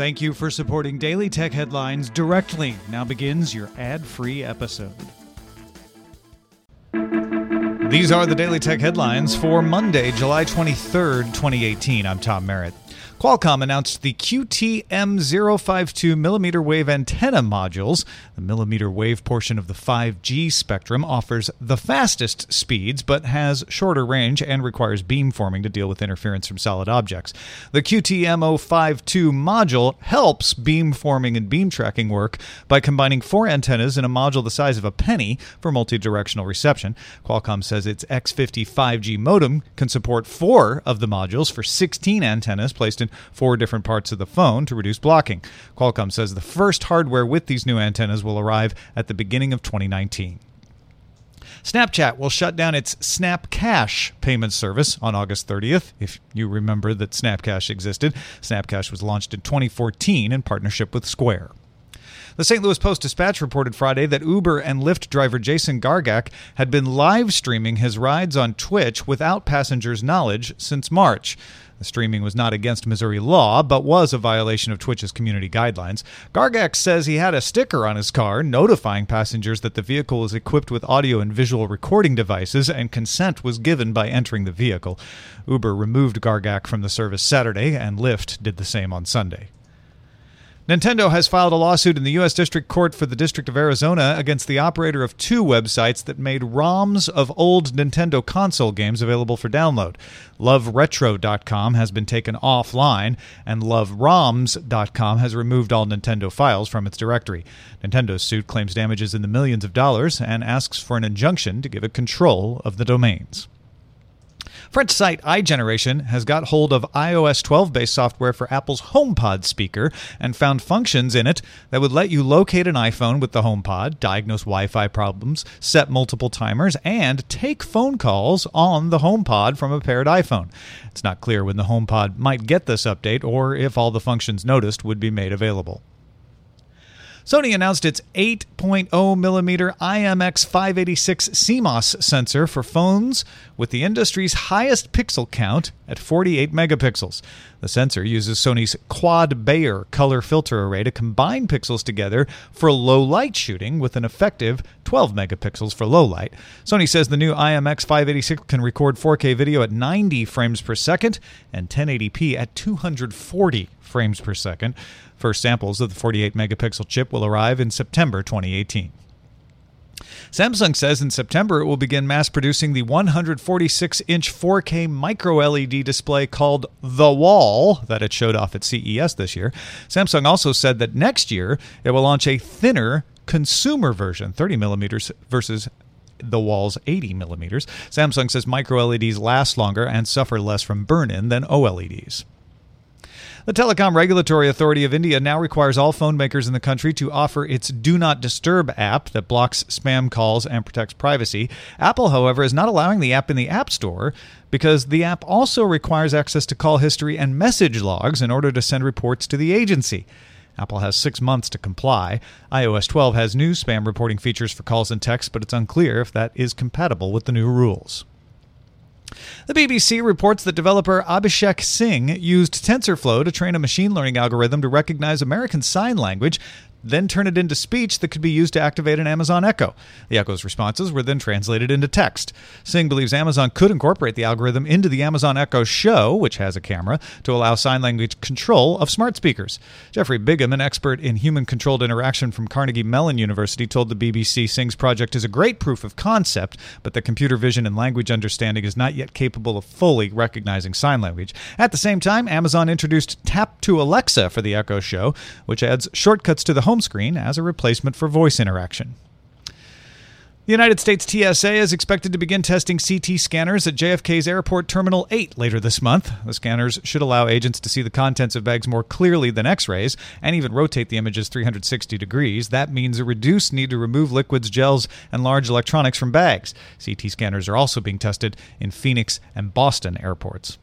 Thank you for supporting Daily Tech Headlines directly. Now begins your ad free episode. These are the Daily Tech Headlines for Monday, July 23rd, 2018. I'm Tom Merritt. Qualcomm announced the QTM052 millimeter wave antenna modules. The millimeter wave portion of the 5G spectrum offers the fastest speeds, but has shorter range and requires beamforming to deal with interference from solid objects. The QTM052 module helps beamforming and beam tracking work by combining four antennas in a module the size of a penny for multi-directional reception. Qualcomm says its X50 5G modem can support four of the modules for 16 antennas placed in four different parts of the phone to reduce blocking. Qualcomm says the first hardware with these new antennas will arrive at the beginning of 2019. Snapchat will shut down its Snap Cash payment service on August 30th. If you remember that Snapcash existed, Snapcash was launched in 2014 in partnership with Square. The St. Louis Post Dispatch reported Friday that Uber and Lyft driver Jason Gargac had been live streaming his rides on Twitch without passengers' knowledge since March. The streaming was not against Missouri law, but was a violation of Twitch's community guidelines. Gargac says he had a sticker on his car notifying passengers that the vehicle was equipped with audio and visual recording devices, and consent was given by entering the vehicle. Uber removed Gargac from the service Saturday, and Lyft did the same on Sunday. Nintendo has filed a lawsuit in the U.S. District Court for the District of Arizona against the operator of two websites that made ROMs of old Nintendo console games available for download. LoveRetro.com has been taken offline, and LoveRoms.com has removed all Nintendo files from its directory. Nintendo's suit claims damages in the millions of dollars and asks for an injunction to give it control of the domains. French site iGeneration has got hold of iOS 12 based software for Apple's HomePod speaker and found functions in it that would let you locate an iPhone with the HomePod, diagnose Wi Fi problems, set multiple timers, and take phone calls on the HomePod from a paired iPhone. It's not clear when the HomePod might get this update or if all the functions noticed would be made available. Sony announced its 8.0 millimeter IMX586 CMOS sensor for phones with the industry's highest pixel count at 48 megapixels. The sensor uses Sony's quad Bayer color filter array to combine pixels together for low light shooting with an effective 12 megapixels for low light. Sony says the new IMX586 can record 4K video at 90 frames per second and 1080p at 240 frames per second. First samples of the 48 megapixel chip will arrive in September 2018. Samsung says in September it will begin mass producing the 146 inch 4K micro LED display called The Wall that it showed off at CES this year. Samsung also said that next year it will launch a thinner consumer version, 30 millimeters versus the wall's 80 millimeters. Samsung says micro LEDs last longer and suffer less from burn in than OLEDs. The Telecom Regulatory Authority of India now requires all phone makers in the country to offer its Do Not Disturb app that blocks spam calls and protects privacy. Apple, however, is not allowing the app in the App Store because the app also requires access to call history and message logs in order to send reports to the agency. Apple has six months to comply. iOS 12 has new spam reporting features for calls and texts, but it's unclear if that is compatible with the new rules. The BBC reports that developer Abhishek Singh used TensorFlow to train a machine learning algorithm to recognize American Sign Language then turn it into speech that could be used to activate an Amazon Echo. The Echo's responses were then translated into text. Singh believes Amazon could incorporate the algorithm into the Amazon Echo Show, which has a camera, to allow sign language control of smart speakers. Jeffrey Bigham, an expert in human controlled interaction from Carnegie Mellon University, told the BBC Singh's project is a great proof of concept, but the computer vision and language understanding is not yet capable of fully recognizing sign language. At the same time, Amazon introduced Tap to Alexa for the Echo Show, which adds shortcuts to the home screen as a replacement for voice interaction. The United States TSA is expected to begin testing CT scanners at JFK's Airport Terminal 8 later this month. The scanners should allow agents to see the contents of bags more clearly than x rays and even rotate the images 360 degrees. That means a reduced need to remove liquids, gels, and large electronics from bags. CT scanners are also being tested in Phoenix and Boston airports.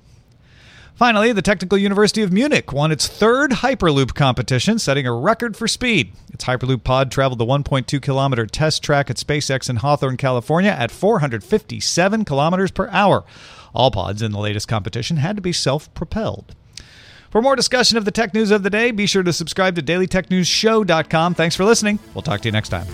Finally, the Technical University of Munich won its third Hyperloop competition, setting a record for speed. Its Hyperloop pod traveled the 1.2 kilometer test track at SpaceX in Hawthorne, California at 457 kilometers per hour. All pods in the latest competition had to be self propelled. For more discussion of the tech news of the day, be sure to subscribe to dailytechnewsshow.com. Thanks for listening. We'll talk to you next time.